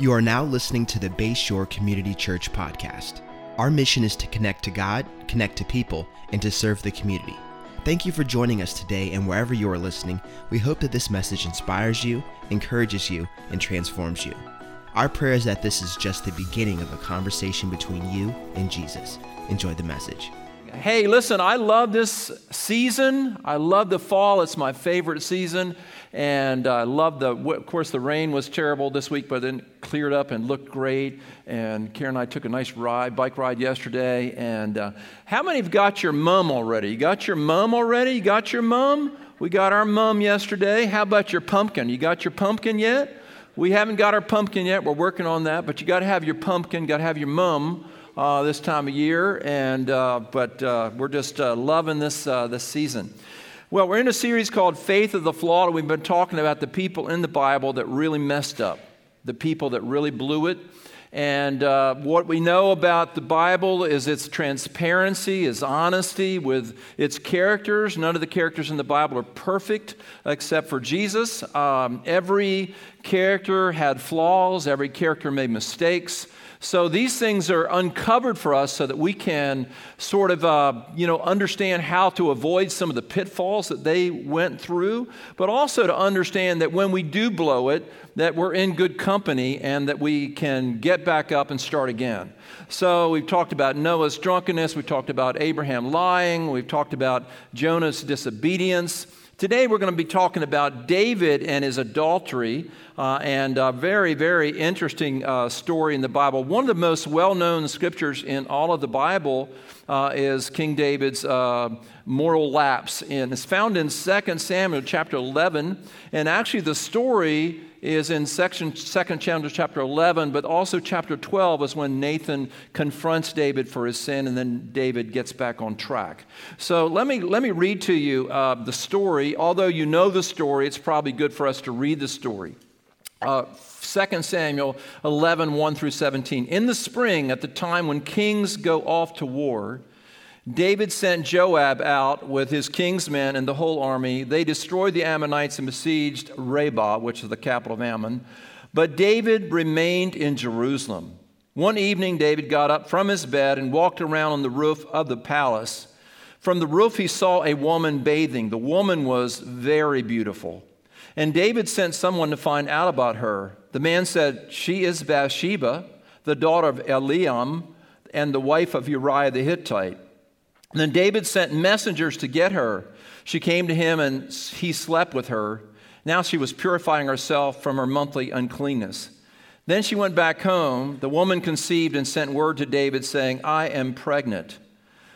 You are now listening to the Bayshore Community Church podcast. Our mission is to connect to God, connect to people, and to serve the community. Thank you for joining us today, and wherever you are listening, we hope that this message inspires you, encourages you, and transforms you. Our prayer is that this is just the beginning of a conversation between you and Jesus. Enjoy the message. Hey, listen, I love this season. I love the fall. It's my favorite season. And I love the, of course, the rain was terrible this week, but then cleared up and looked great. And Karen and I took a nice ride, bike ride yesterday. And uh, how many have got your mum already? You got your mum already? You got your mum? We got our mum yesterday. How about your pumpkin? You got your pumpkin yet? We haven't got our pumpkin yet. We're working on that, but you got to have your pumpkin, got to have your mum uh, this time of year, and uh, but uh, we're just uh, loving this uh, this season. Well, we're in a series called Faith of the Flawed. We've been talking about the people in the Bible that really messed up, the people that really blew it. And uh, what we know about the Bible is its transparency, its honesty with its characters. None of the characters in the Bible are perfect except for Jesus. Um, every character had flaws, every character made mistakes. So these things are uncovered for us so that we can sort of, uh, you know, understand how to avoid some of the pitfalls that they went through, but also to understand that when we do blow it, that we're in good company and that we can get back up and start again. So we've talked about Noah's drunkenness, we've talked about Abraham lying, we've talked about Jonah's disobedience. Today we're going to be talking about David and his adultery, uh, and a very, very interesting uh, story in the Bible. One of the most well known scriptures in all of the Bible uh, is King David's uh, moral lapse. And it's found in 2 Samuel chapter 11. And actually, the story is in section, second chapter, chapter 11, but also chapter 12 is when Nathan confronts David for his sin, and then David gets back on track. So let me, let me read to you uh, the story. Although you know the story, it's probably good for us to read the story. Uh, 2 Samuel 11, 1 through 17. In the spring, at the time when kings go off to war, David sent Joab out with his king's men and the whole army. They destroyed the Ammonites and besieged Rabbah, which is the capital of Ammon. But David remained in Jerusalem. One evening, David got up from his bed and walked around on the roof of the palace. From the roof, he saw a woman bathing. The woman was very beautiful. And David sent someone to find out about her. The man said, She is Bathsheba, the daughter of Eliam, and the wife of Uriah the Hittite. And then David sent messengers to get her. She came to him, and he slept with her. Now she was purifying herself from her monthly uncleanness. Then she went back home. The woman conceived and sent word to David, saying, I am pregnant.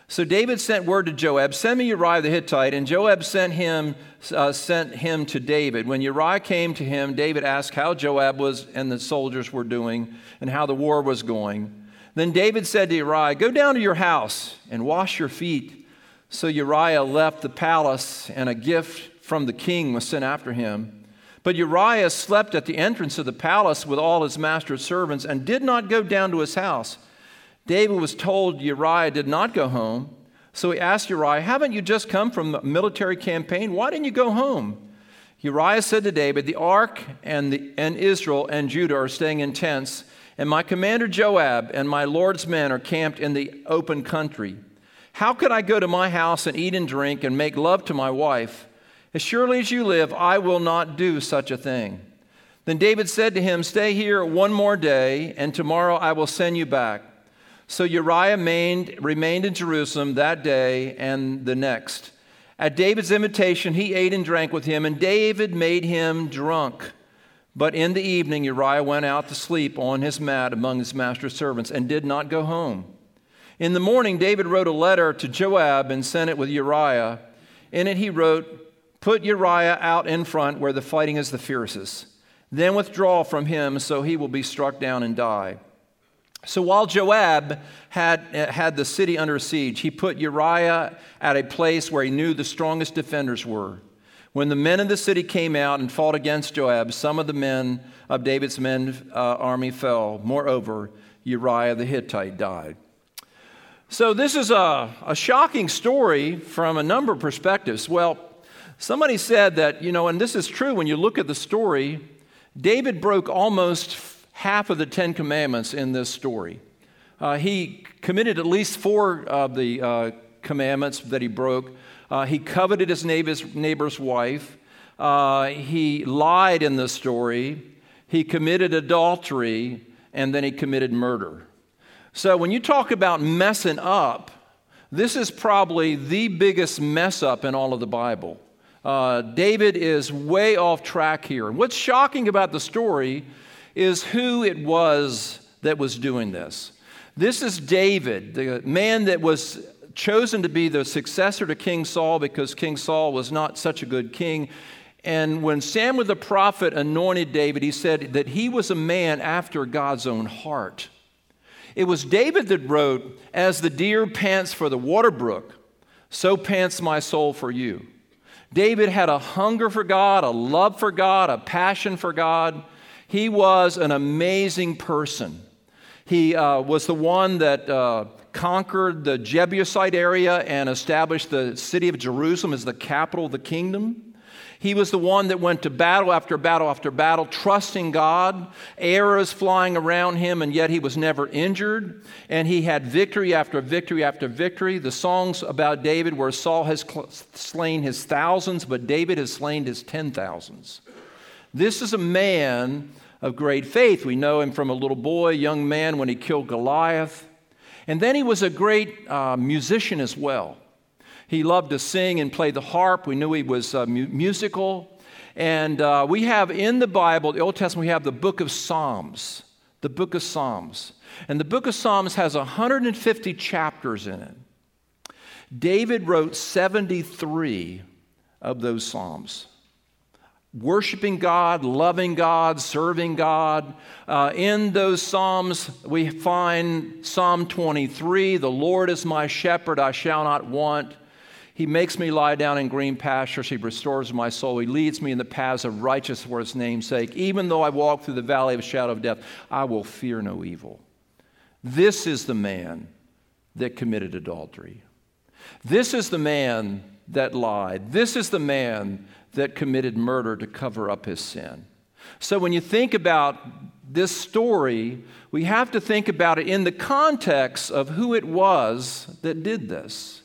So David sent word to Joab, Send me Uriah the Hittite. And Joab sent him, uh, sent him to David. When Uriah came to him, David asked how Joab was and the soldiers were doing and how the war was going. Then David said to Uriah, Go down to your house and wash your feet. So Uriah left the palace, and a gift from the king was sent after him. But Uriah slept at the entrance of the palace with all his master's servants and did not go down to his house. David was told Uriah did not go home. So he asked Uriah, Haven't you just come from a military campaign? Why didn't you go home? Uriah said to David, The ark and, the, and Israel and Judah are staying in tents, and my commander Joab and my Lord's men are camped in the open country. How could I go to my house and eat and drink and make love to my wife? As surely as you live, I will not do such a thing. Then David said to him, Stay here one more day, and tomorrow I will send you back. So Uriah remained, remained in Jerusalem that day and the next. At David's invitation, he ate and drank with him, and David made him drunk. But in the evening, Uriah went out to sleep on his mat among his master's servants and did not go home. In the morning, David wrote a letter to Joab and sent it with Uriah. In it, he wrote, Put Uriah out in front where the fighting is the fiercest. Then withdraw from him so he will be struck down and die. So while Joab had, had the city under siege, he put Uriah at a place where he knew the strongest defenders were. When the men of the city came out and fought against Joab, some of the men of David's men uh, army fell. Moreover, Uriah the Hittite died. So this is a, a shocking story from a number of perspectives. Well, somebody said that, you know, and this is true when you look at the story, David broke almost half of the Ten Commandments in this story. Uh, he committed at least four of the uh, commandments that he broke. Uh, he coveted his neighbor's, neighbor's wife. Uh, he lied in the story. He committed adultery. And then he committed murder. So when you talk about messing up, this is probably the biggest mess up in all of the Bible. Uh, David is way off track here. And what's shocking about the story is who it was that was doing this. This is David, the man that was chosen to be the successor to King Saul because King Saul was not such a good king. And when Samuel the prophet anointed David, he said that he was a man after God's own heart. It was David that wrote, As the deer pants for the water brook, so pants my soul for you. David had a hunger for God, a love for God, a passion for God. He was an amazing person. He uh, was the one that uh, conquered the Jebusite area and established the city of Jerusalem as the capital of the kingdom. He was the one that went to battle after battle after battle, trusting God, arrows flying around him, and yet he was never injured. And he had victory after victory after victory. The songs about David, where Saul has slain his thousands, but David has slain his ten thousands. This is a man of great faith. We know him from a little boy, young man, when he killed Goliath. And then he was a great uh, musician as well. He loved to sing and play the harp. We knew he was uh, mu- musical. And uh, we have in the Bible, the Old Testament, we have the book of Psalms. The book of Psalms. And the book of Psalms has 150 chapters in it. David wrote 73 of those Psalms. Worshiping God, loving God, serving God. Uh, in those Psalms, we find Psalm 23 The Lord is my shepherd, I shall not want. He makes me lie down in green pastures. He restores my soul. He leads me in the paths of righteousness for his name's sake. Even though I walk through the valley of shadow of death, I will fear no evil. This is the man that committed adultery. This is the man that lied. This is the man that committed murder to cover up his sin. So when you think about this story, we have to think about it in the context of who it was that did this.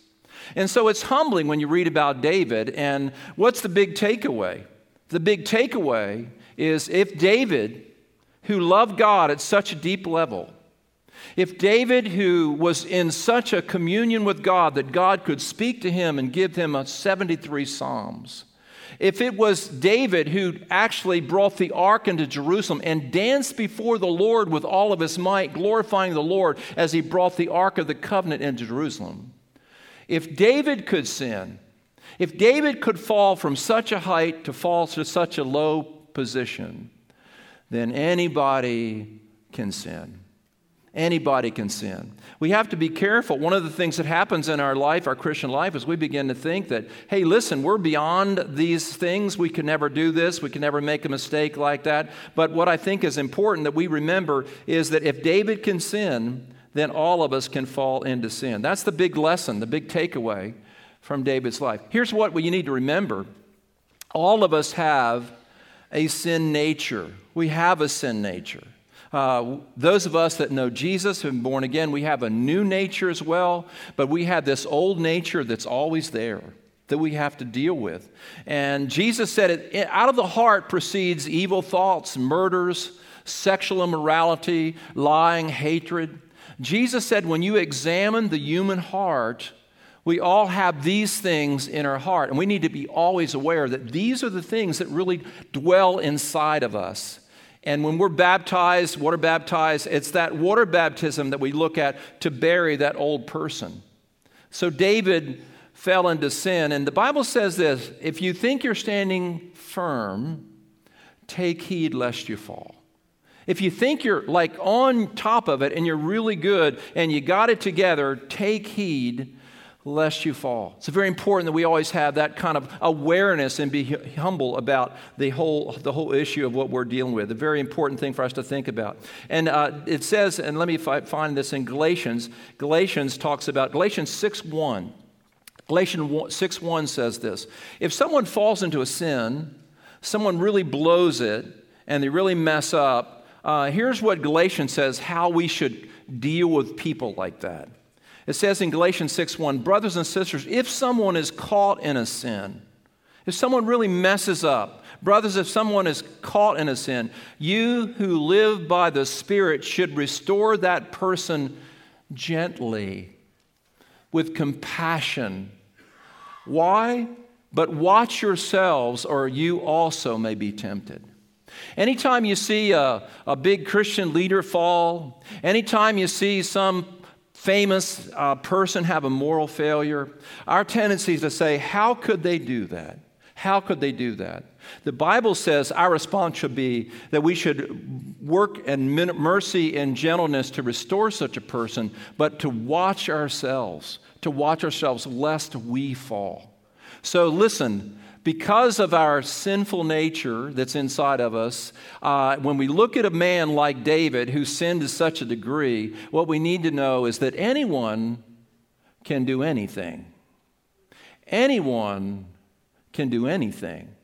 And so it's humbling when you read about David. And what's the big takeaway? The big takeaway is if David, who loved God at such a deep level, if David, who was in such a communion with God that God could speak to him and give him 73 Psalms, if it was David who actually brought the ark into Jerusalem and danced before the Lord with all of his might, glorifying the Lord as he brought the ark of the covenant into Jerusalem, if David could sin, if David could fall from such a height to fall to such a low position, then anybody can sin. Anybody can sin. We have to be careful. One of the things that happens in our life, our Christian life, is we begin to think that, hey, listen, we're beyond these things. We can never do this. We can never make a mistake like that. But what I think is important that we remember is that if David can sin, then all of us can fall into sin. That's the big lesson, the big takeaway from David's life. Here's what you need to remember all of us have a sin nature. We have a sin nature. Uh, those of us that know Jesus, been born again, we have a new nature as well, but we have this old nature that's always there that we have to deal with. And Jesus said it out of the heart proceeds evil thoughts, murders, sexual immorality, lying, hatred. Jesus said, when you examine the human heart, we all have these things in our heart, and we need to be always aware that these are the things that really dwell inside of us. And when we're baptized, water baptized, it's that water baptism that we look at to bury that old person. So David fell into sin, and the Bible says this if you think you're standing firm, take heed lest you fall. If you think you're like on top of it and you're really good and you got it together, take heed lest you fall. It's very important that we always have that kind of awareness and be humble about the whole, the whole issue of what we're dealing with. A very important thing for us to think about. And uh, it says, and let me find this in Galatians. Galatians talks about, Galatians 6 1. Galatians 6 1 says this If someone falls into a sin, someone really blows it, and they really mess up, uh, here's what Galatians says how we should deal with people like that. It says in Galatians 6 1, brothers and sisters, if someone is caught in a sin, if someone really messes up, brothers, if someone is caught in a sin, you who live by the Spirit should restore that person gently, with compassion. Why? But watch yourselves, or you also may be tempted. Anytime you see a, a big Christian leader fall, anytime you see some famous uh, person have a moral failure, our tendency is to say, How could they do that? How could they do that? The Bible says our response should be that we should work in mercy and gentleness to restore such a person, but to watch ourselves, to watch ourselves lest we fall. So listen, because of our sinful nature that's inside of us, uh, when we look at a man like David who sinned to such a degree, what we need to know is that anyone can do anything. Anyone can do anything.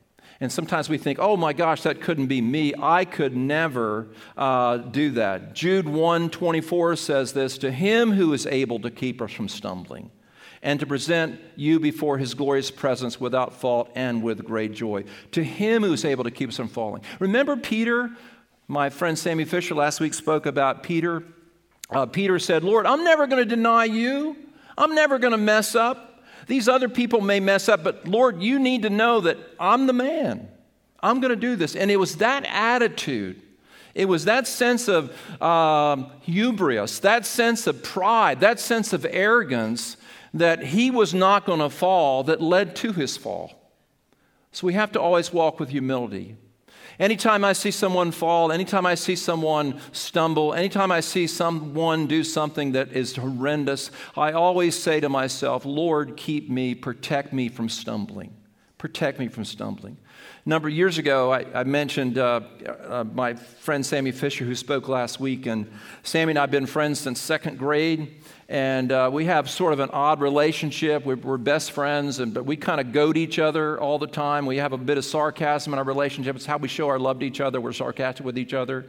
And sometimes we think, oh my gosh, that couldn't be me. I could never uh, do that. Jude 1 24 says this To him who is able to keep us from stumbling and to present you before his glorious presence without fault and with great joy. To him who is able to keep us from falling. Remember Peter? My friend Sammy Fisher last week spoke about Peter. Uh, Peter said, Lord, I'm never going to deny you. I'm never going to mess up. These other people may mess up, but Lord, you need to know that I'm the man. I'm going to do this. And it was that attitude it was that sense of um, hubris, that sense of pride, that sense of arrogance that he was not going to fall that led to his fall. So we have to always walk with humility. Anytime I see someone fall, anytime I see someone stumble, anytime I see someone do something that is horrendous, I always say to myself, Lord, keep me, protect me from stumbling. Protect me from stumbling. A number of years ago, I, I mentioned uh, uh, my friend Sammy Fisher, who spoke last week, and Sammy and I have been friends since second grade and uh, we have sort of an odd relationship. We're, we're best friends, and, but we kind of goad each other all the time. We have a bit of sarcasm in our relationship. It's how we show our love to each other. We're sarcastic with each other.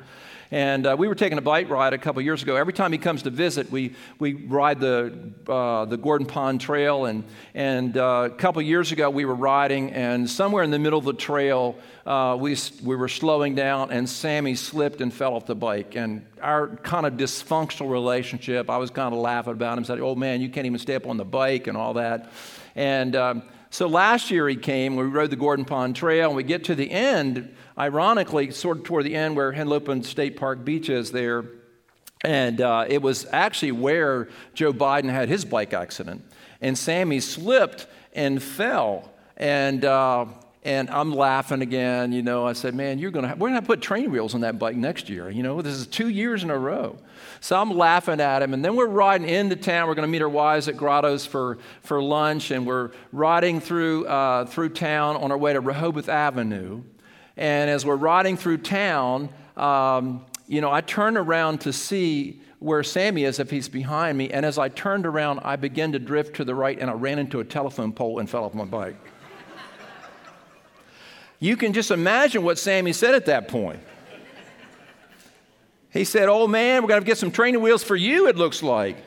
And uh, we were taking a bike ride a couple years ago. Every time he comes to visit, we, we ride the, uh, the Gordon Pond Trail. And, and uh, a couple years ago, we were riding, and somewhere in the middle of the trail, uh, we, we were slowing down, and Sammy slipped and fell off the bike. And our kind of dysfunctional relationship, I was kind of laughing about him, said, Oh man, you can't even stay up on the bike and all that. And um, so last year he came, we rode the Gordon Pond Trail, and we get to the end ironically, sort of toward the end where Henlopen State Park Beach is there, and uh, it was actually where Joe Biden had his bike accident. And Sammy slipped and fell. And, uh, and I'm laughing again. You know, I said, man, you're gonna we're gonna put train wheels on that bike next year. You know, this is two years in a row. So I'm laughing at him. And then we're riding into town. We're gonna meet our wives at Grottos for, for lunch. And we're riding through, uh, through town on our way to Rehoboth Avenue. And as we're riding through town, um, you know, I turn around to see where Sammy is if he's behind me. And as I turned around, I began to drift to the right and I ran into a telephone pole and fell off my bike. You can just imagine what Sammy said at that point. He said, Oh man, we're going to get some training wheels for you, it looks like.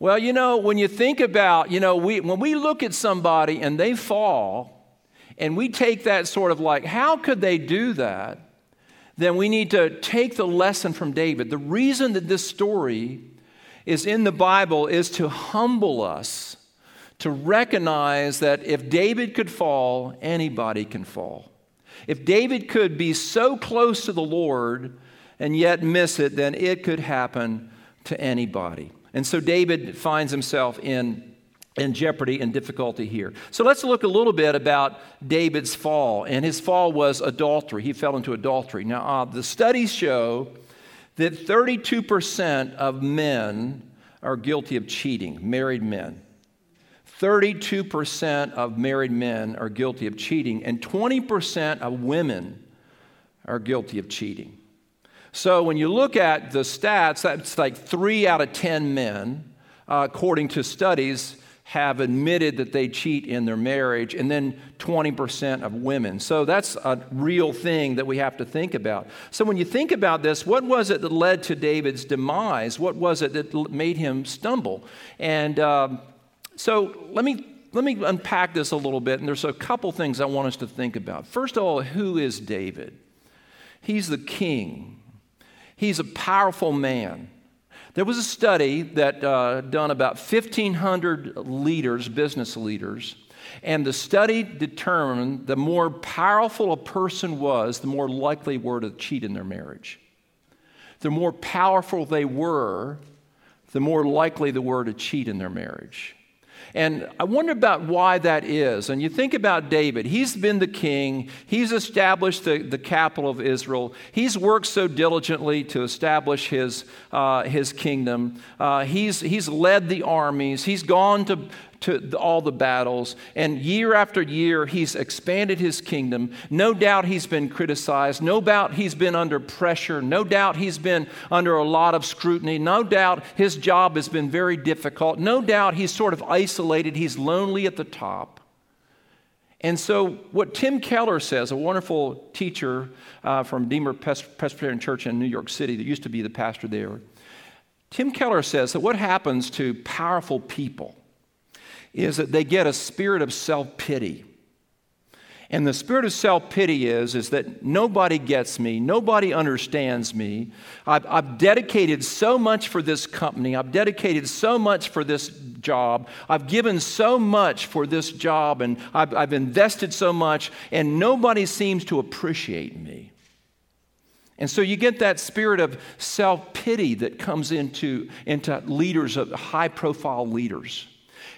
Well, you know, when you think about, you know, we, when we look at somebody and they fall, and we take that sort of like, how could they do that? Then we need to take the lesson from David. The reason that this story is in the Bible is to humble us, to recognize that if David could fall, anybody can fall. If David could be so close to the Lord and yet miss it, then it could happen to anybody. And so David finds himself in in jeopardy and difficulty here. So let's look a little bit about David's fall. And his fall was adultery. He fell into adultery. Now, uh, the studies show that 32% of men are guilty of cheating, married men. 32% of married men are guilty of cheating, and 20% of women are guilty of cheating. So when you look at the stats, that's like three out of 10 men, uh, according to studies have admitted that they cheat in their marriage, and then 20% of women. So that's a real thing that we have to think about. So when you think about this, what was it that led to David's demise? What was it that made him stumble? And um, so let me. Let me unpack this a little bit, and there's a couple things I want us to think about. First of all, who is David? He's the king. He's a powerful man. There was a study that uh, done about 1,500 leaders, business leaders, and the study determined the more powerful a person was, the more likely were to cheat in their marriage. The more powerful they were, the more likely they were to cheat in their marriage. And I wonder about why that is. And you think about David, he's been the king, he's established the, the capital of Israel, he's worked so diligently to establish his, uh, his kingdom, uh, he's, he's led the armies, he's gone to, to all the battles. And year after year, he's expanded his kingdom. No doubt he's been criticized. No doubt he's been under pressure. No doubt he's been under a lot of scrutiny. No doubt his job has been very difficult. No doubt he's sort of isolated. He's lonely at the top. And so, what Tim Keller says, a wonderful teacher uh, from Redeemer Presbyterian Church in New York City that used to be the pastor there, Tim Keller says that what happens to powerful people is that they get a spirit of self pity. And the spirit of self pity is, is that nobody gets me, nobody understands me. I've, I've, dedicated so much for this company, I've dedicated so much for this job, I've given so much for this job, and I've, I've invested so much, and nobody seems to appreciate me. And so you get that spirit of self pity that comes into, into leaders, of high profile leaders.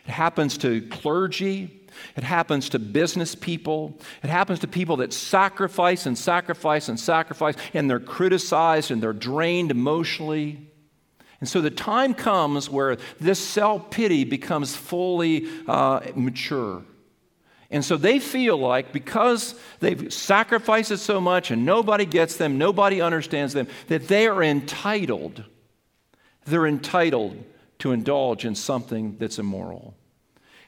It happens to clergy. It happens to business people. It happens to people that sacrifice and sacrifice and sacrifice, and they're criticized and they're drained emotionally. And so the time comes where this self pity becomes fully uh, mature. And so they feel like because they've sacrificed it so much and nobody gets them, nobody understands them, that they are entitled. They're entitled to indulge in something that's immoral.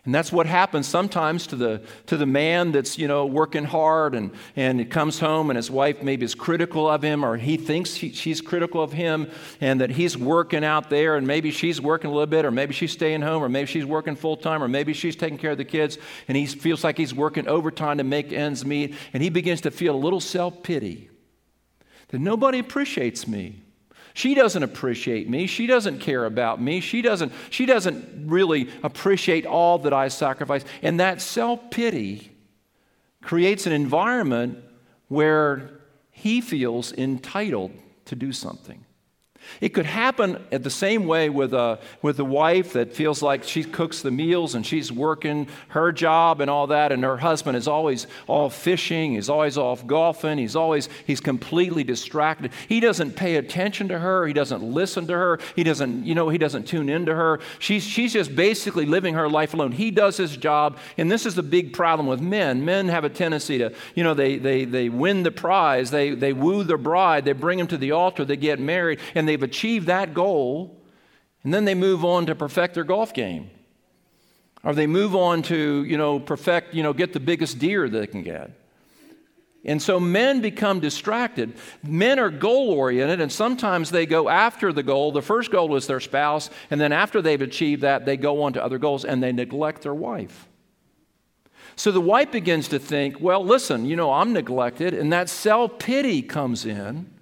And that's what happens sometimes to the, to the man that's, you know, working hard and, and comes home and his wife maybe is critical of him or he thinks he, she's critical of him and that he's working out there and maybe she's working a little bit or maybe she's staying home or maybe she's working full time or maybe she's taking care of the kids and he feels like he's working overtime to make ends meet and he begins to feel a little self pity that nobody appreciates me. She doesn't appreciate me. She doesn't care about me. She doesn't, she doesn't really appreciate all that I sacrifice. And that self pity creates an environment where he feels entitled to do something. It could happen at the same way with a, with a wife that feels like she cooks the meals and she's working her job and all that, and her husband is always off fishing, he's always off golfing, he's always, he's completely distracted. He doesn't pay attention to her, he doesn't listen to her, he doesn't, you know, he doesn't tune into her. She's, she's just basically living her life alone. He does his job, and this is the big problem with men. Men have a tendency to, you know, they, they, they win the prize, they, they woo their bride, they bring him to the altar, they get married, and they they've achieved that goal, and then they move on to perfect their golf game. Or they move on to, you know, perfect, you know, get the biggest deer they can get. And so men become distracted. Men are goal oriented, and sometimes they go after the goal. The first goal is their spouse, and then after they've achieved that, they go on to other goals and they neglect their wife. So the wife begins to think, well, listen, you know, I'm neglected, and that self pity comes in.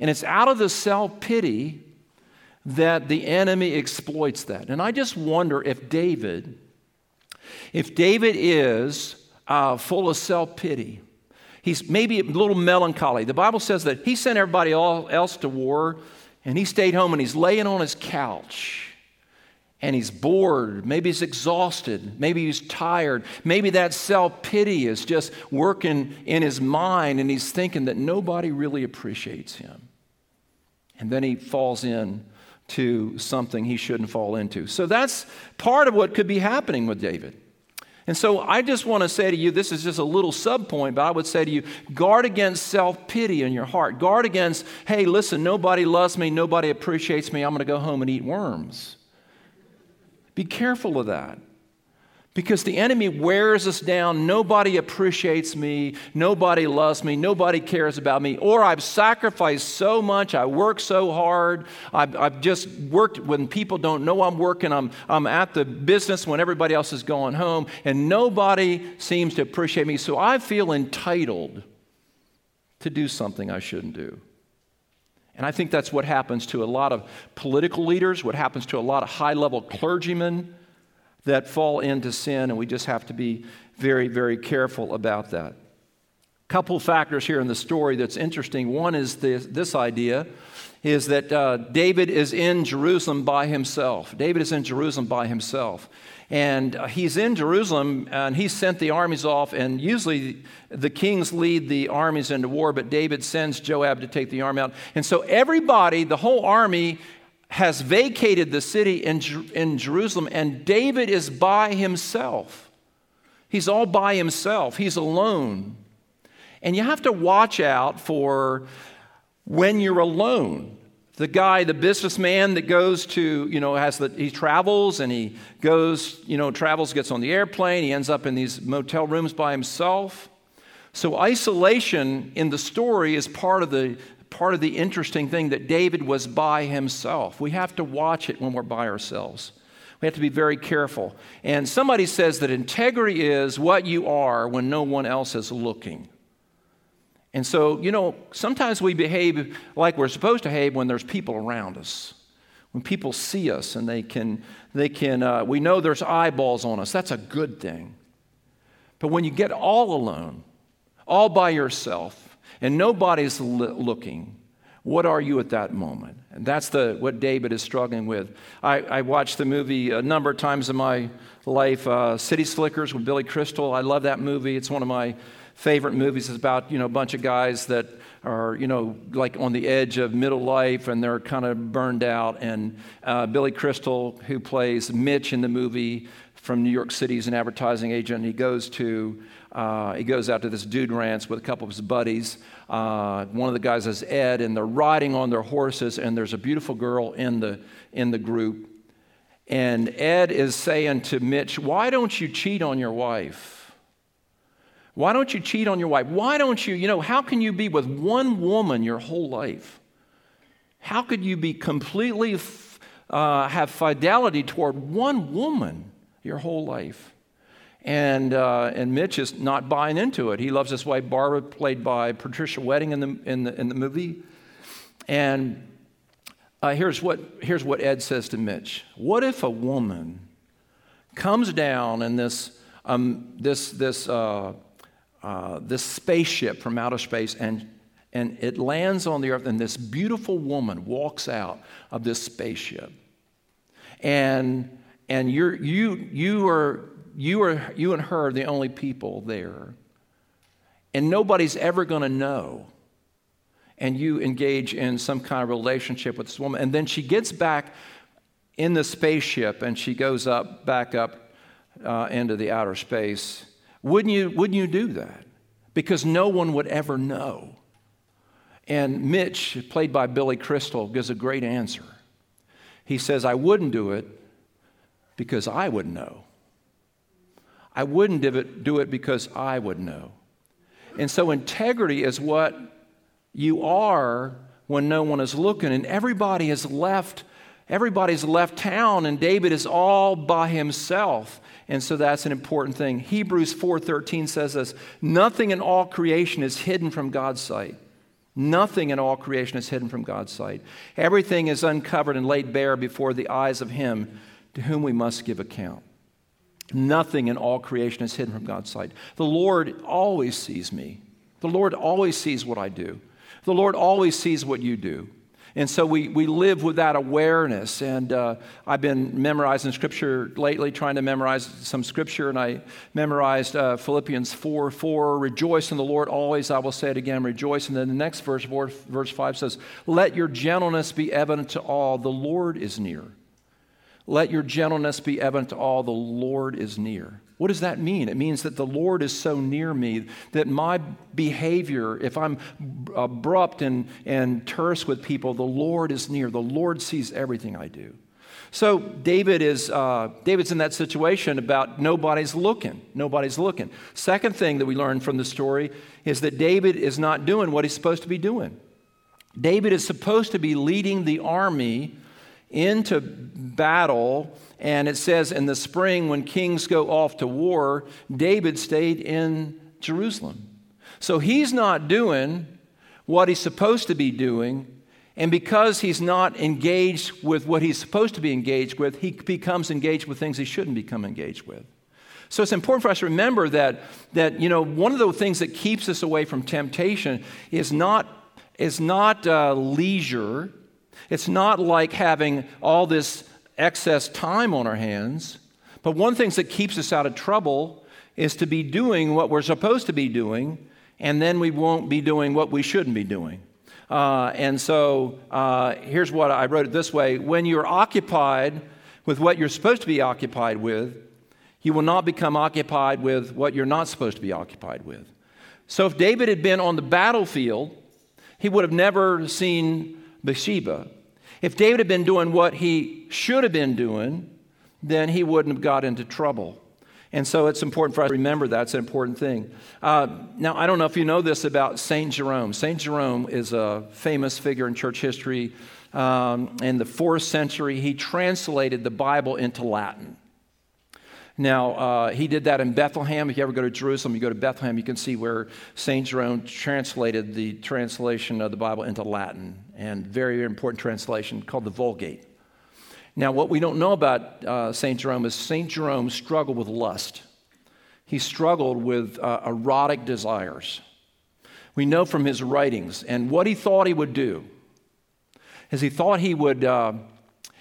And it's out of the self pity that the enemy exploits that. And I just wonder if David, if David is uh, full of self pity, he's maybe a little melancholy. The Bible says that he sent everybody else to war and he stayed home and he's laying on his couch and he's bored. Maybe he's exhausted. Maybe he's tired. Maybe that self pity is just working in his mind and he's thinking that nobody really appreciates him. And then he falls in to something he shouldn't fall into. So that's part of what could be happening with David. And so I just want to say to you this is just a little sub point, but I would say to you guard against self pity in your heart. Guard against, hey, listen, nobody loves me, nobody appreciates me, I'm going to go home and eat worms. Be careful of that. Because the enemy wears us down. Nobody appreciates me. Nobody loves me. Nobody cares about me. Or I've sacrificed so much. I work so hard. I've, I've just worked when people don't know I'm working. I'm, I'm at the business when everybody else is going home, and nobody seems to appreciate me. So I feel entitled to do something I shouldn't do. And I think that's what happens to a lot of political leaders, what happens to a lot of high level clergymen that fall into sin, and we just have to be very, very careful about that. Couple factors here in the story that's interesting. One is this, this idea is that uh, David is in Jerusalem by himself. David is in Jerusalem by himself. And uh, he's in Jerusalem and he sent the armies off. And usually the kings lead the armies into war, but David sends Joab to take the army out. And so everybody, the whole army, has vacated the city in, in Jerusalem, and David is by himself. He's all by himself, he's alone. And you have to watch out for when you're alone. The guy, the businessman that goes to, you know, has the, he travels and he goes, you know, travels, gets on the airplane, he ends up in these motel rooms by himself. So, isolation in the story is part of the part of the interesting thing that David was by himself. We have to watch it when we're by ourselves. We have to be very careful. And somebody says that integrity is what you are when no one else is looking. And so, you know, sometimes we behave like we're supposed to behave when there's people around us. When people see us and they can, they can uh, we know there's eyeballs on us. That's a good thing. But when you get all alone, all by yourself, and nobody's looking, what are you at that moment? And that's the, what David is struggling with. I, I watched the movie a number of times in my life, uh, City Slickers with Billy Crystal. I love that movie. It's one of my favorite movies. It's about, you know, a bunch of guys that are, you know, like on the edge of middle life and they're kind of burned out. And uh, Billy Crystal, who plays Mitch in the movie from New York City, is an advertising agent. He goes to uh, he goes out to this dude ranch with a couple of his buddies. Uh, one of the guys is Ed, and they're riding on their horses, and there's a beautiful girl in the, in the group. And Ed is saying to Mitch, Why don't you cheat on your wife? Why don't you cheat on your wife? Why don't you, you know, how can you be with one woman your whole life? How could you be completely, uh, have fidelity toward one woman your whole life? And, uh, and Mitch is not buying into it. He loves his wife, Barbara, played by Patricia Wettig in the, in the, in the movie. And uh, here's, what, here's what Ed says to Mitch What if a woman comes down in this, um, this, this, uh, uh, this spaceship from outer space and, and it lands on the earth, and this beautiful woman walks out of this spaceship? And, and you're, you, you are you, are, you and her are the only people there. And nobody's ever going to know. And you engage in some kind of relationship with this woman. And then she gets back in the spaceship and she goes up, back up uh, into the outer space. Wouldn't you, wouldn't you do that? Because no one would ever know. And Mitch, played by Billy Crystal, gives a great answer. He says, I wouldn't do it because I would know. I wouldn't do it, because I would know. And so integrity is what you are when no one is looking and everybody has left everybody's left town and David is all by himself. And so that's an important thing. Hebrews 4:13 says this, nothing in all creation is hidden from God's sight. Nothing in all creation is hidden from God's sight. Everything is uncovered and laid bare before the eyes of him to whom we must give account. Nothing in all creation is hidden from God's sight. The Lord always sees me. The Lord always sees what I do. The Lord always sees what you do. And so we, we live with that awareness. And uh, I've been memorizing scripture lately, trying to memorize some scripture, and I memorized uh, Philippians 4 4. Rejoice in the Lord always. I will say it again, rejoice. And then the next verse, verse 5 says, Let your gentleness be evident to all. The Lord is near. Let your gentleness be evident to all, the Lord is near. What does that mean? It means that the Lord is so near me that my behavior, if I'm abrupt and, and terse with people, the Lord is near. The Lord sees everything I do. So David is uh, David's in that situation about nobody's looking. Nobody's looking. Second thing that we learn from the story is that David is not doing what he's supposed to be doing. David is supposed to be leading the army into battle, and it says in the spring when kings go off to war, David stayed in Jerusalem. So he's not doing what he's supposed to be doing and because he's not engaged with what he's supposed to be engaged with, he becomes engaged with things he shouldn't become engaged with. So it's important for us to remember that, that you know, one of the things that keeps us away from temptation is not, is not uh, leisure. It's not like having all this excess time on our hands. But one things that keeps us out of trouble is to be doing what we're supposed to be doing, and then we won't be doing what we shouldn't be doing. Uh, and so uh, here's what I wrote it this way When you're occupied with what you're supposed to be occupied with, you will not become occupied with what you're not supposed to be occupied with. So if David had been on the battlefield, he would have never seen Bathsheba. If David had been doing what he should have been doing, then he wouldn't have got into trouble. And so it's important for us to remember that's an important thing. Uh, now, I don't know if you know this about St. Jerome. St. Jerome is a famous figure in church history. Um, in the fourth century, he translated the Bible into Latin. Now, uh, he did that in Bethlehem. If you ever go to Jerusalem, you go to Bethlehem, you can see where St. Jerome translated the translation of the Bible into Latin, and very very important translation called the Vulgate. Now, what we don't know about uh, St. Jerome is St. Jerome struggled with lust. He struggled with uh, erotic desires. We know from his writings, and what he thought he would do is he thought he would, uh,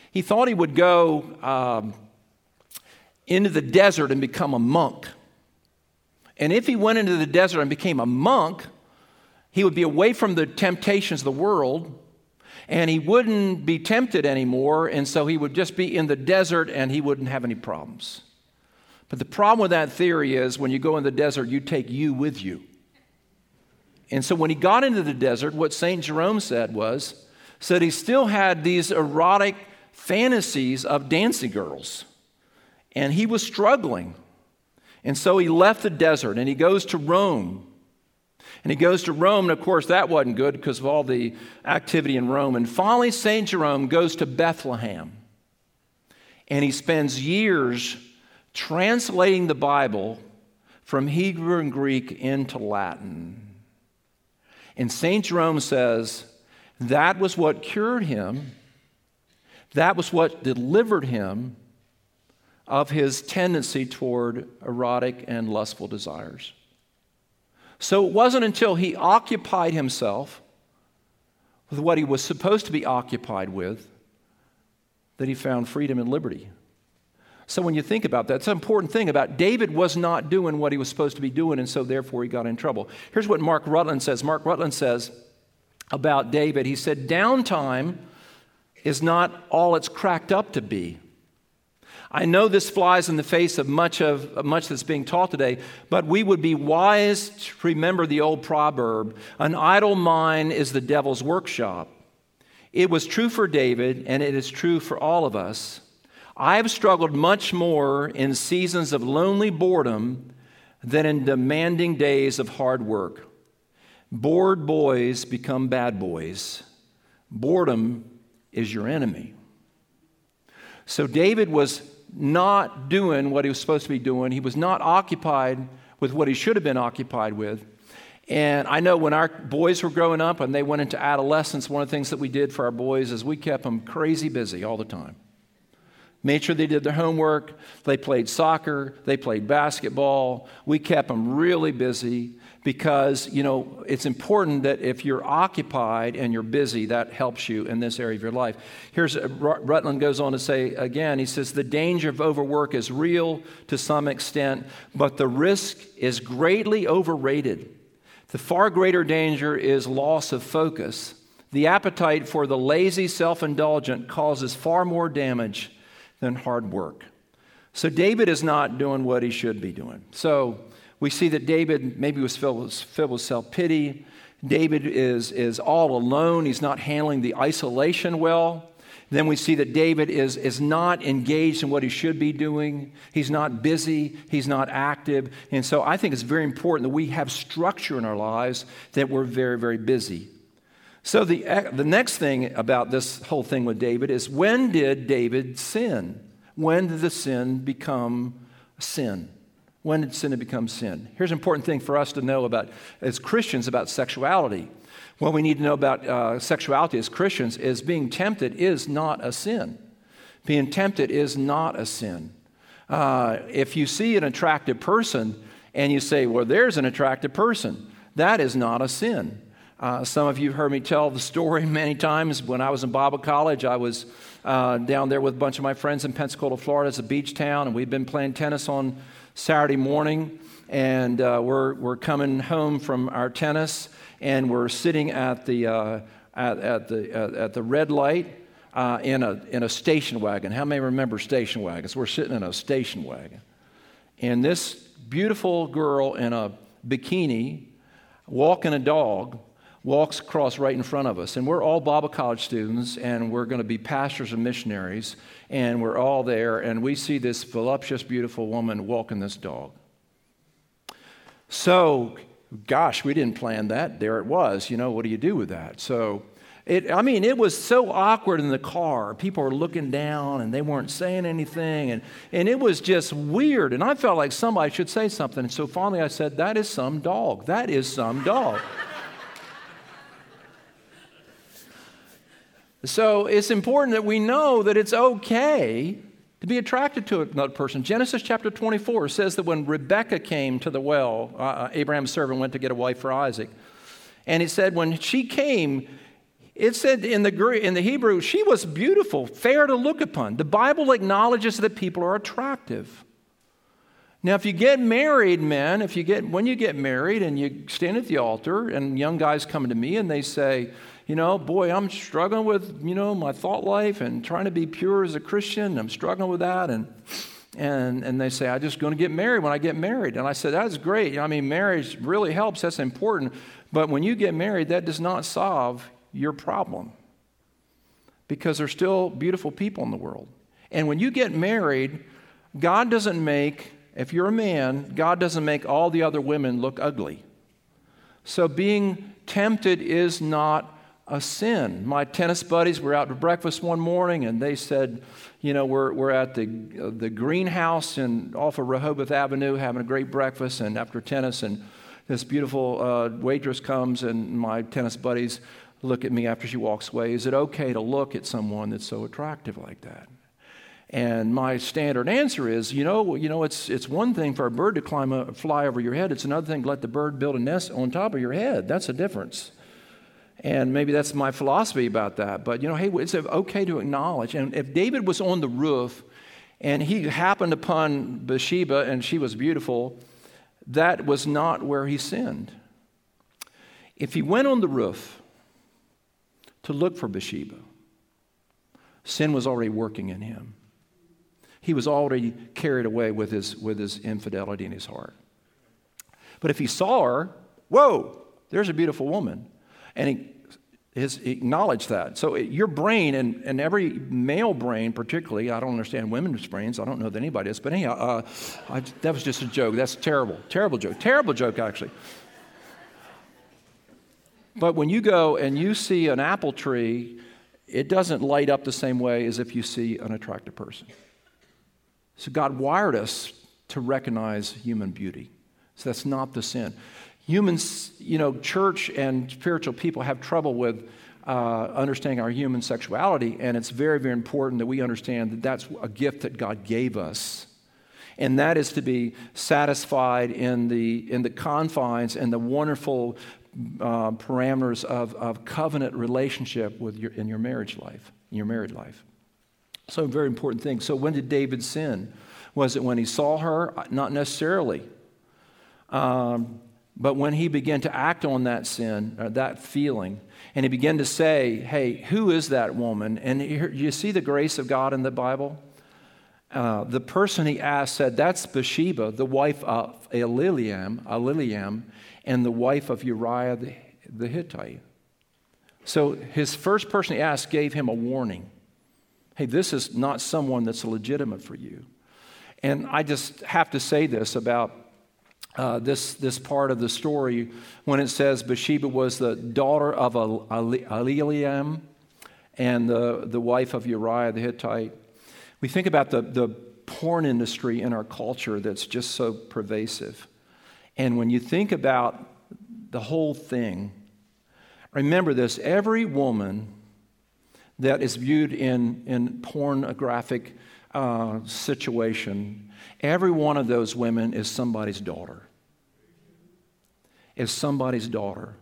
he thought he would go um, into the desert and become a monk. And if he went into the desert and became a monk, he would be away from the temptations of the world and he wouldn't be tempted anymore, and so he would just be in the desert and he wouldn't have any problems. But the problem with that theory is when you go in the desert, you take you with you. And so when he got into the desert, what St. Jerome said was, said he still had these erotic fantasies of dancing girls. And he was struggling. And so he left the desert and he goes to Rome. And he goes to Rome, and of course, that wasn't good because of all the activity in Rome. And finally, St. Jerome goes to Bethlehem. And he spends years translating the Bible from Hebrew and Greek into Latin. And St. Jerome says that was what cured him, that was what delivered him of his tendency toward erotic and lustful desires. So it wasn't until he occupied himself with what he was supposed to be occupied with that he found freedom and liberty. So when you think about that, it's an important thing about David was not doing what he was supposed to be doing, and so therefore he got in trouble. Here's what Mark Rutland says. Mark Rutland says about David, he said, downtime is not all it's cracked up to be. I know this flies in the face of much of much that's being taught today, but we would be wise to remember the old proverb, an idle mind is the devil's workshop. It was true for David and it is true for all of us. I have struggled much more in seasons of lonely boredom than in demanding days of hard work. Bored boys become bad boys. Boredom is your enemy. So David was not doing what he was supposed to be doing. He was not occupied with what he should have been occupied with. And I know when our boys were growing up and they went into adolescence, one of the things that we did for our boys is we kept them crazy busy all the time. Made sure they did their homework, they played soccer, they played basketball. We kept them really busy because, you know, it's important that if you're occupied and you're busy, that helps you in this area of your life. Here's uh, Rutland goes on to say again, he says, the danger of overwork is real to some extent, but the risk is greatly overrated. The far greater danger is loss of focus. The appetite for the lazy, self indulgent causes far more damage than hard work. So David is not doing what he should be doing. So we see that David maybe was filled with, filled with self pity. David is, is all alone. He's not handling the isolation well. Then we see that David is, is not engaged in what he should be doing. He's not busy. He's not active. And so I think it's very important that we have structure in our lives, that we're very, very busy. So the, the next thing about this whole thing with David is when did David sin? When did the sin become sin? When did sin become sin? Here's an important thing for us to know about as Christians about sexuality. What we need to know about uh, sexuality as Christians is being tempted is not a sin. Being tempted is not a sin. Uh, if you see an attractive person and you say, well, there's an attractive person, that is not a sin. Uh, some of you have heard me tell the story many times. When I was in Bible college, I was uh, down there with a bunch of my friends in Pensacola, Florida. It's a beach town, and we've been playing tennis on Saturday morning. And uh, we're, we're coming home from our tennis, and we're sitting at the, uh, at, at, the, at, at, the red light uh, in, a, in a station wagon. How many remember station wagons? We're sitting in a station wagon. And this beautiful girl in a bikini, walking a dog, walks across right in front of us. And we're all Bible college students, and we're going to be pastors and missionaries, and we're all there, and we see this voluptuous, beautiful woman walking this dog. So gosh, we didn't plan that. There it was. You know, what do you do with that? So, it, I mean, it was so awkward in the car. People were looking down and they weren't saying anything. And, and it was just weird. And I felt like somebody should say something. And so finally I said, That is some dog. That is some dog. So it's important that we know that it's okay to be attracted to another person. Genesis chapter 24 says that when Rebekah came to the well, uh, uh, Abraham's servant went to get a wife for Isaac. And he said, when she came, it said in the, in the Hebrew, she was beautiful, fair to look upon. The Bible acknowledges that people are attractive. Now, if you get married, men, if you get, when you get married and you stand at the altar, and young guys come to me and they say, you know, boy, I'm struggling with, you know, my thought life and trying to be pure as a Christian. I'm struggling with that. And, and, and they say, I'm just going to get married when I get married. And I said, that's great. I mean, marriage really helps. That's important. But when you get married, that does not solve your problem because there's still beautiful people in the world. And when you get married, God doesn't make, if you're a man, God doesn't make all the other women look ugly. So being tempted is not a sin. My tennis buddies were out to breakfast one morning and they said, you know, we're, we're at the, uh, the greenhouse in, off of Rehoboth Avenue having a great breakfast and after tennis and this beautiful uh, waitress comes and my tennis buddies look at me after she walks away. Is it okay to look at someone that's so attractive like that? And my standard answer is, you know, you know, it's, it's one thing for a bird to climb a, fly over your head. It's another thing to let the bird build a nest on top of your head. That's a difference. And maybe that's my philosophy about that. But, you know, hey, it's okay to acknowledge. And if David was on the roof and he happened upon Bathsheba and she was beautiful, that was not where he sinned. If he went on the roof to look for Bathsheba, sin was already working in him. He was already carried away with his, with his infidelity in his heart. But if he saw her, whoa, there's a beautiful woman and he has acknowledged that. So it, your brain, and, and every male brain particularly, I don't understand women's brains, I don't know that anybody does, but anyhow, uh, I, that was just a joke. That's terrible. Terrible joke. Terrible joke, actually. But when you go and you see an apple tree, it doesn't light up the same way as if you see an attractive person. So God wired us to recognize human beauty. So that's not the sin humans, you know, church and spiritual people have trouble with uh, understanding our human sexuality, and it's very, very important that we understand that that's a gift that God gave us. And that is to be satisfied in the, in the confines and the wonderful uh, parameters of, of covenant relationship with your, in your marriage life, in your married life. So, very important thing. So, when did David sin? Was it when he saw her? Not necessarily. Um, but when he began to act on that sin, or that feeling, and he began to say, Hey, who is that woman? And you see the grace of God in the Bible? Uh, the person he asked said, That's Bathsheba, the wife of Eliliam, Eliliam and the wife of Uriah the, the Hittite. So his first person he asked gave him a warning. Hey, this is not someone that's legitimate for you. And I just have to say this about uh, this, this part of the story when it says Bathsheba was the daughter of Eliam and the, the wife of Uriah the Hittite. We think about the, the porn industry in our culture that's just so pervasive. And when you think about the whole thing, remember this every woman that is viewed in, in pornographic uh, situation, every one of those women is somebody's daughter. Is somebody's daughter.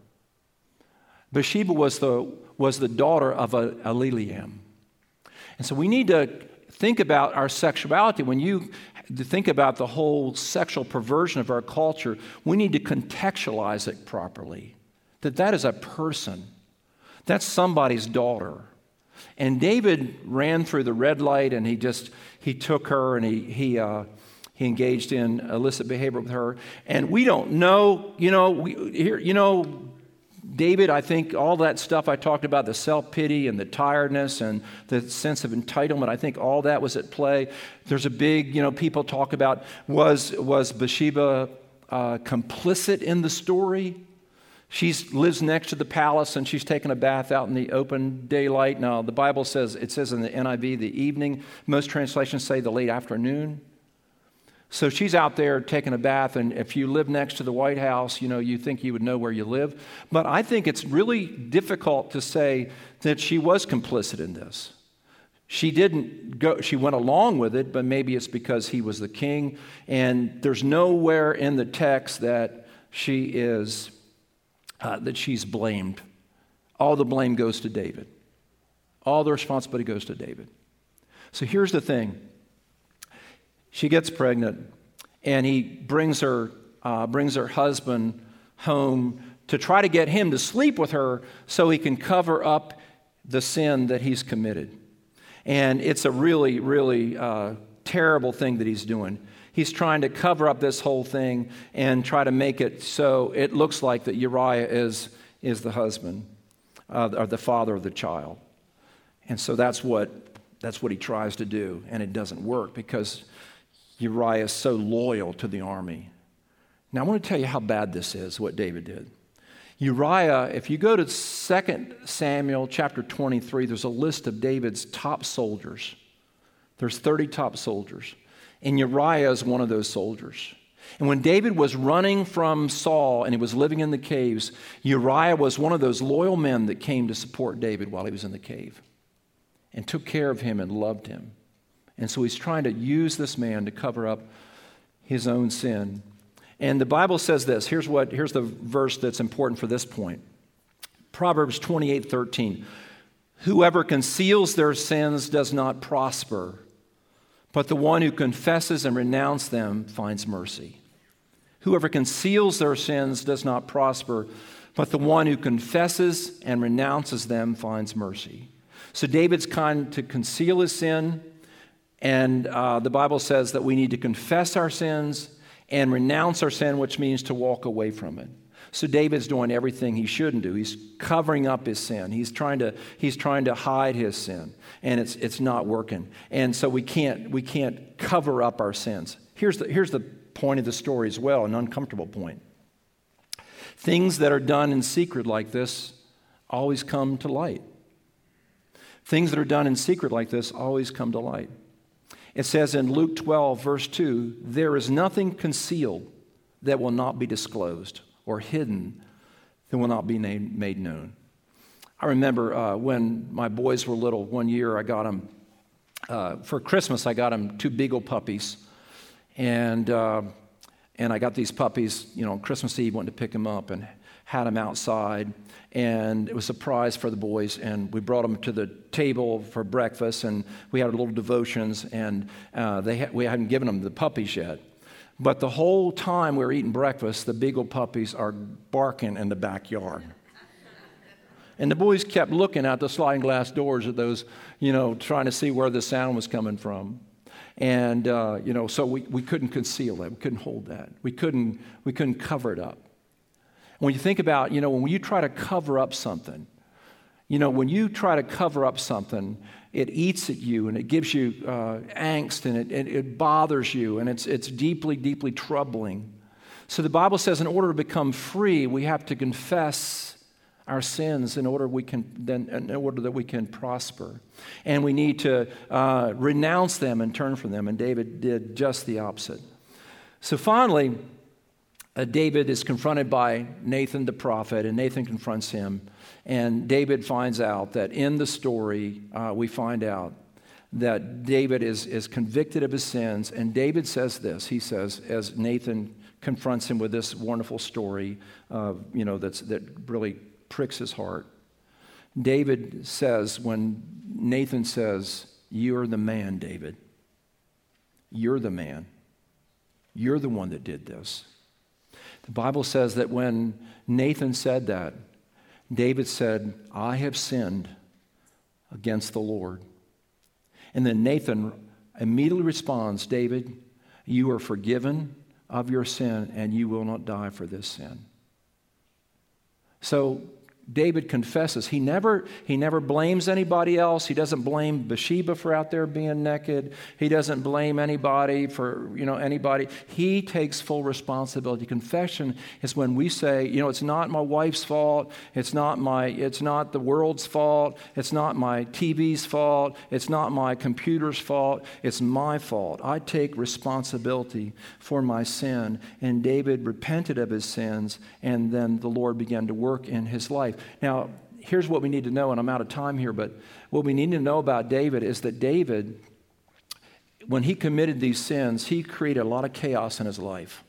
Bathsheba was the, was the daughter of a Eliam. And so we need to think about our sexuality. When you think about the whole sexual perversion of our culture, we need to contextualize it properly. That that is a person. That's somebody's daughter. And David ran through the red light and he just, he took her and he, he, uh, he engaged in illicit behavior with her. And we don't know, you know, we, here, you know, David, I think all that stuff I talked about, the self pity and the tiredness and the sense of entitlement, I think all that was at play. There's a big, you know, people talk about was, was Bathsheba uh, complicit in the story? She lives next to the palace and she's taking a bath out in the open daylight. Now, the Bible says, it says in the NIV, the evening. Most translations say the late afternoon. So she's out there taking a bath, and if you live next to the White House, you know, you think you would know where you live. But I think it's really difficult to say that she was complicit in this. She didn't go, she went along with it, but maybe it's because he was the king. And there's nowhere in the text that she is uh, that she's blamed. All the blame goes to David, all the responsibility goes to David. So here's the thing she gets pregnant, and he brings her, uh, brings her husband home to try to get him to sleep with her so he can cover up the sin that he's committed. And it's a really, really uh, terrible thing that he's doing he's trying to cover up this whole thing and try to make it so it looks like that Uriah is, is the husband uh, or the father of the child. And so that's what, that's what he tries to do, and it doesn't work because Uriah is so loyal to the army. Now, I want to tell you how bad this is, what David did. Uriah, if you go to 2 Samuel chapter 23, there's a list of David's top soldiers. There's 30 top soldiers. And Uriah is one of those soldiers. And when David was running from Saul and he was living in the caves, Uriah was one of those loyal men that came to support David while he was in the cave and took care of him and loved him. And so he's trying to use this man to cover up his own sin. And the Bible says this. Here's what here's the verse that's important for this point. Proverbs 28, 13. Whoever conceals their sins does not prosper but the one who confesses and renounces them finds mercy. Whoever conceals their sins does not prosper, but the one who confesses and renounces them finds mercy. So David's kind to conceal his sin, and uh, the Bible says that we need to confess our sins and renounce our sin, which means to walk away from it. So David's doing everything he shouldn't do. He's covering up his sin. He's trying to, he's trying to hide his sin, and it's, it's not working. And so we can't, we can't cover up our sins. Here's the, here's the point of the story as well, an uncomfortable point. Things that are done in secret like this always come to light. Things that are done in secret like this always come to light. It says in Luke 12, verse 2, there is nothing concealed that will not be disclosed, or hidden that will not be made known. I remember uh, when my boys were little, one year I got them, uh, for Christmas, I got them two Beagle puppies. And, uh, and I got these puppies, you know, Christmas Eve, went to pick them up and had them outside. And it was a surprise for the boys. And we brought them to the table for breakfast, and we had a little devotions. And uh, they ha- we hadn't given them the puppies yet. But the whole time we were eating breakfast, the Beagle puppies are barking in the backyard. And the boys kept looking out the sliding glass doors at those, you know, trying to see where the sound was coming from. And, uh, you know, so we, we couldn't conceal it. We couldn't hold that. We couldn't, we couldn't cover it up. When you think about, you know, when you try to cover up something, you know, when you try to cover up something, it eats at you and it gives you uh, angst and it, it, it bothers you and it's, it's deeply, deeply troubling. So the Bible says in order to become free, we have to confess our sins in order we can then in order that we can prosper. And we need to uh, renounce them and turn from them. And david did just the opposite. So finally david is confronted by nathan the prophet and nathan confronts him and david finds out that in the story uh, we find out that david is, is convicted of his sins and david says this he says as nathan confronts him with this wonderful story uh, you know that's, that really pricks his heart. David says, when Nathan says, You're the man, David. You're the man. You're the one that did this. The Bible says that when Nathan said that, David said, I have sinned against the Lord. And then Nathan immediately responds, David, you are forgiven of your sin, and you will not die for this sin. So David confesses. He never, he never blames anybody else. He doesn't blame Bathsheba for out there being naked. He doesn't blame anybody for, you know, anybody. He takes full responsibility. Confession is when we say, you know, it's not my wife's fault. It's not my, it's not the world's fault. It's not my TV's fault. It's not my computer's fault. It's my fault. I take responsibility for my sin. And David repented of his sins, and then the Lord began to work in his life Now, here's what we need to know, and I'm out of time here, but what we need to know about David is that David, when he committed these sins, he created a lot of chaos in his life.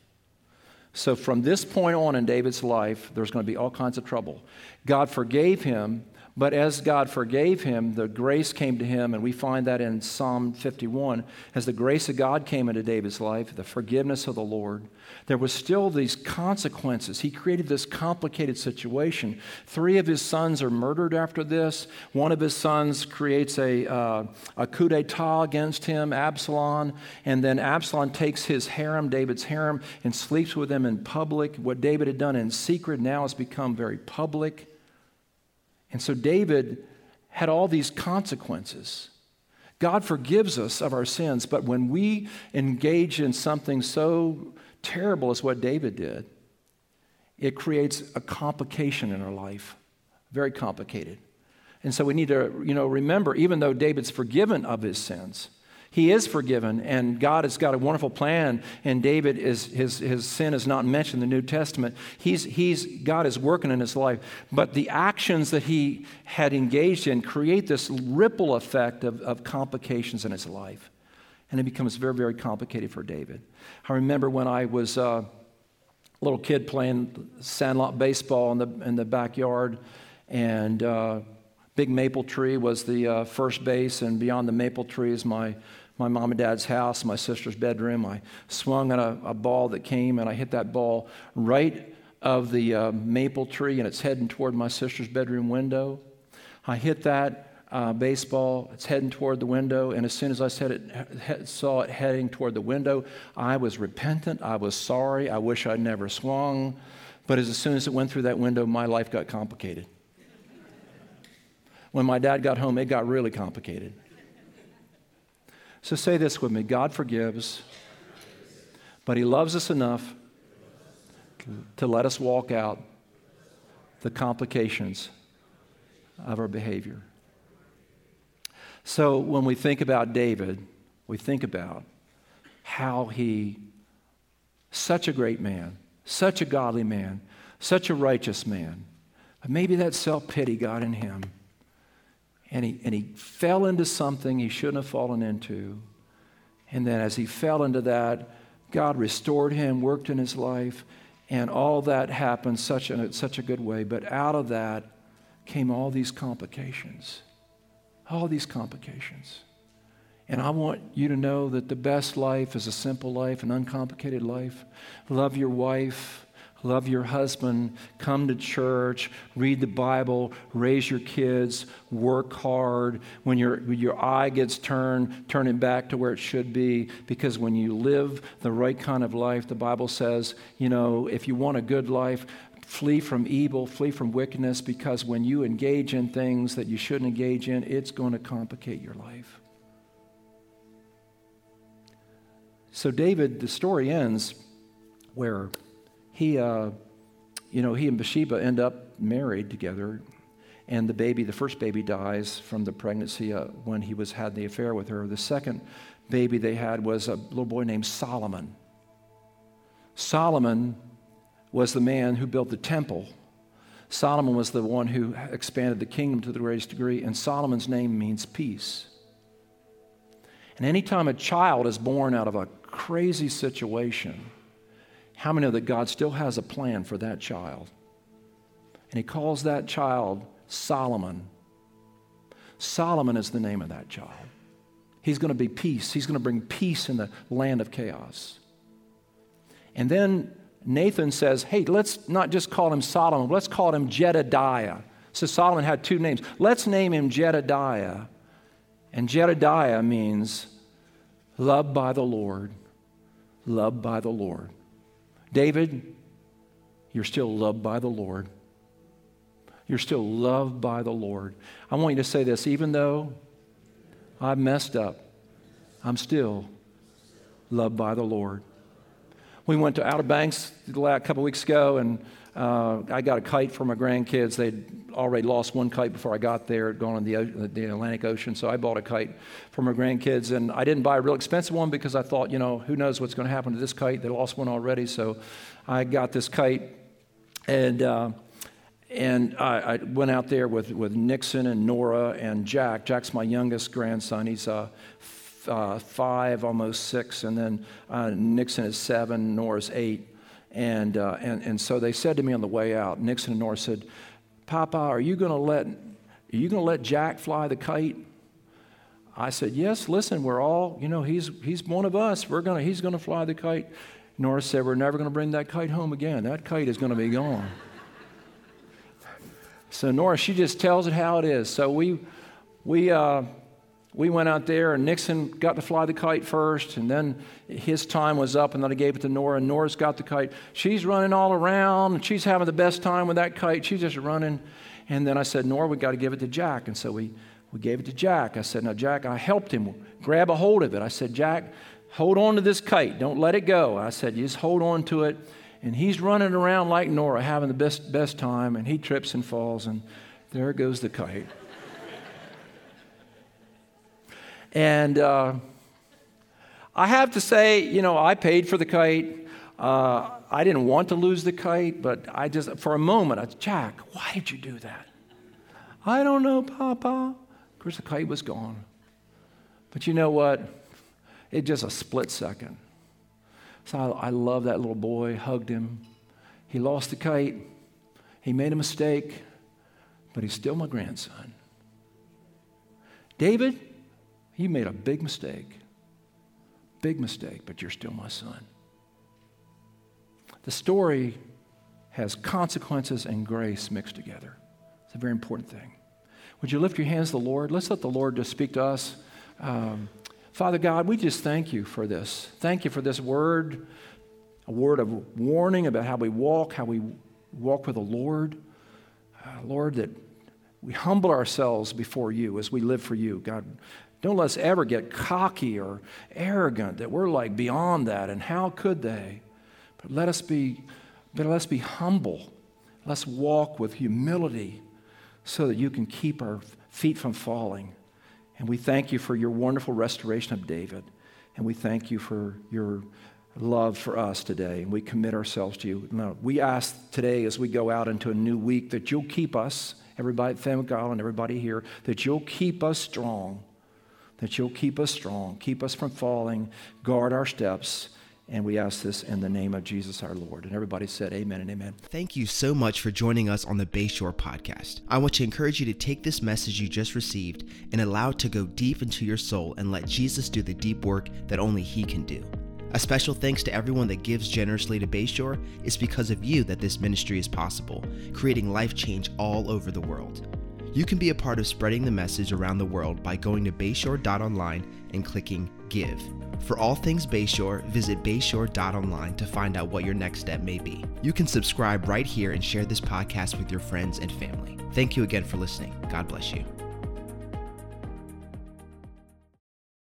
So, from this point on in David's life, there's going to be all kinds of trouble. God forgave him, but as God forgave him, the grace came to him, and we find that in Psalm 51. As the grace of God came into David's life, the forgiveness of the Lord, there was still these consequences. He created this complicated situation. Three of his sons are murdered after this. One of his sons creates a, uh, a coup d'etat against him, Absalom, and then Absalom takes his harem, David's harem, and sleeps with them in public. What David had done in secret now has become very public. And so David had all these consequences. God forgives us of our sins, but when we engage in something so terrible as what David did, it creates a complication in our life, very complicated. And so we need to, you know, remember, even though David's forgiven of his sins, he is forgiven, and God has got a wonderful plan. And David is his, his sin is not mentioned in the New Testament. He's, he's, God is working in his life. But the actions that he had engaged in create this ripple effect of, of complications in his life. And it becomes very, very complicated for David. I remember when I was uh, a little kid playing sandlot baseball in the, in the backyard, and uh, big maple tree was the uh, first base, and beyond the maple tree is my, my mom and dad's house, my sister's bedroom. I swung on a, a ball that came, and I hit that ball right of the uh, maple tree, and it's heading toward my sister's bedroom window. I hit that uh, baseball. It's heading toward the window, and as soon as I it, saw it heading toward the window, I was repentant. I was sorry. I wish I'd never swung. But as soon as it went through that window, my life got complicated. When my dad got home, it got really complicated. So say this with me God forgives, but He loves us enough to let us walk out the complications of our behavior. So when we think about David, we think about how he, such a great man, such a godly man, such a righteous man, maybe that self pity got in him and he, and he fell into something he shouldn't have fallen into. And then as he fell into that, God restored him, worked in his life, and all that happened such a, such a good way. But out of that came all these complications. All these complications. And I want you to know that the best life is a simple life, an uncomplicated life. Love your wife, love your husband, come to church, read the Bible, raise your kids, work hard. When your, when your eye gets turned, turn it back to where it should be. Because when you live the right kind of life, the Bible says, you know, if you want a good life, Flee from evil, flee from wickedness, because when you engage in things that you shouldn't engage in, it's going to complicate your life. So, David, the story ends where he, uh, you know, he and Bathsheba end up married together, and the baby, the first baby, dies from the pregnancy uh, when he was had the affair with her. The second baby they had was a little boy named Solomon. Solomon was the man who built the temple. Solomon was the one who expanded the kingdom to the greatest degree, and Solomon's name means peace. And anytime a child is born out of a crazy situation, how many know that God still has a plan for that child? And he calls that child Solomon. Solomon is the name of that child. He's going to be peace. He's going to bring peace in the land of chaos. And then Nathan says, hey, let's not just call him Solomon, let's call him Jedediah. So Solomon had two names. Let's name him Jedediah. And Jedediah means loved by the Lord, loved by the Lord. David, you're still loved by the Lord. You're still loved by the Lord. I want you to say this even though I've messed up, I'm still loved by the Lord. We went to Outer Banks a couple weeks ago, and uh, I got a kite for my grandkids. They'd already lost one kite before I got there, gone in the, the Atlantic Ocean. So I bought a kite for my grandkids, and I didn't buy a real expensive one because I thought, you know, who knows what's going to happen to this kite? They lost one already, so I got this kite, and. Uh, and I, I, went out there with, with Nixon and Nora and Jack. Jack's my youngest grandson. He's uh, uh, five, almost six, and then uh, Nixon is seven, Nora's eight. And, uh, and, and so they said to me on the way out, Nixon and Nora said, Papa, are you going to let, are you going to let Jack fly the kite? I said, yes, listen, we're all, you know, he's, he's one of us. We're gonna, he's going to fly the kite. Nora said, we're never going to bring that kite home again. That kite is going to be gone. so Nora, she just tells it how it is. So we, we, uh, we went out there, and Nixon got to fly the kite first, and then his time was up, and then I gave it to Nora, and Nora's got the kite. She's running all around, and she's having the best time with that kite. She's just running. And then I said, Nora, we got to give it to Jack. And so we, we gave it to Jack. I said, Now, Jack, I helped him grab a hold of it. I said, Jack, hold on to this kite. Don't let it go. I said, just hold on to it. And he's running around like Nora, having the best, best time, and he trips and falls, and there goes the kite. And uh, I have to say, you know, I paid for the kite. Uh, I didn't want to lose the kite, but I just, for a moment, I said, Jack, why did you do that? I don't know, Papa. Of course, the kite was gone. But you know what? It just a split second. So I, I love that little boy, hugged him. He lost the kite. He made a mistake, but he's still my grandson. David, you made a big mistake. Big mistake, but you're still my son. The story has consequences and grace mixed together. It's a very important thing. Would you lift your hands to the Lord? Let's let the Lord just speak to us. Um, Father God, we just thank you for this. Thank you for this word, a word of warning about how we walk, how we walk with the Lord. Uh, Lord, that we humble ourselves before you as we live for you. God, don't let us ever get cocky or arrogant that we're like beyond that, and how could they? But let us be, but let's be humble. Let's walk with humility so that you can keep our feet from falling. And we thank you for your wonderful restoration of David. And we thank you for your love for us today. And we commit ourselves to you. Now, we ask today as we go out into a new week that you'll keep us, everybody at Fenwick Island, everybody here, that you'll keep us strong that you'll keep us strong, keep us from falling, guard our steps. And we ask this in the name of Jesus our Lord. And everybody said, Amen and amen. Thank you so much for joining us on the Bayshore podcast. I want to encourage you to take this message you just received and allow it to go deep into your soul and let Jesus do the deep work that only He can do. A special thanks to everyone that gives generously to Bayshore. It's because of you that this ministry is possible, creating life change all over the world. You can be a part of spreading the message around the world by going to bayshore.online and clicking Give. For all things Bayshore, visit bayshore.online to find out what your next step may be. You can subscribe right here and share this podcast with your friends and family. Thank you again for listening. God bless you.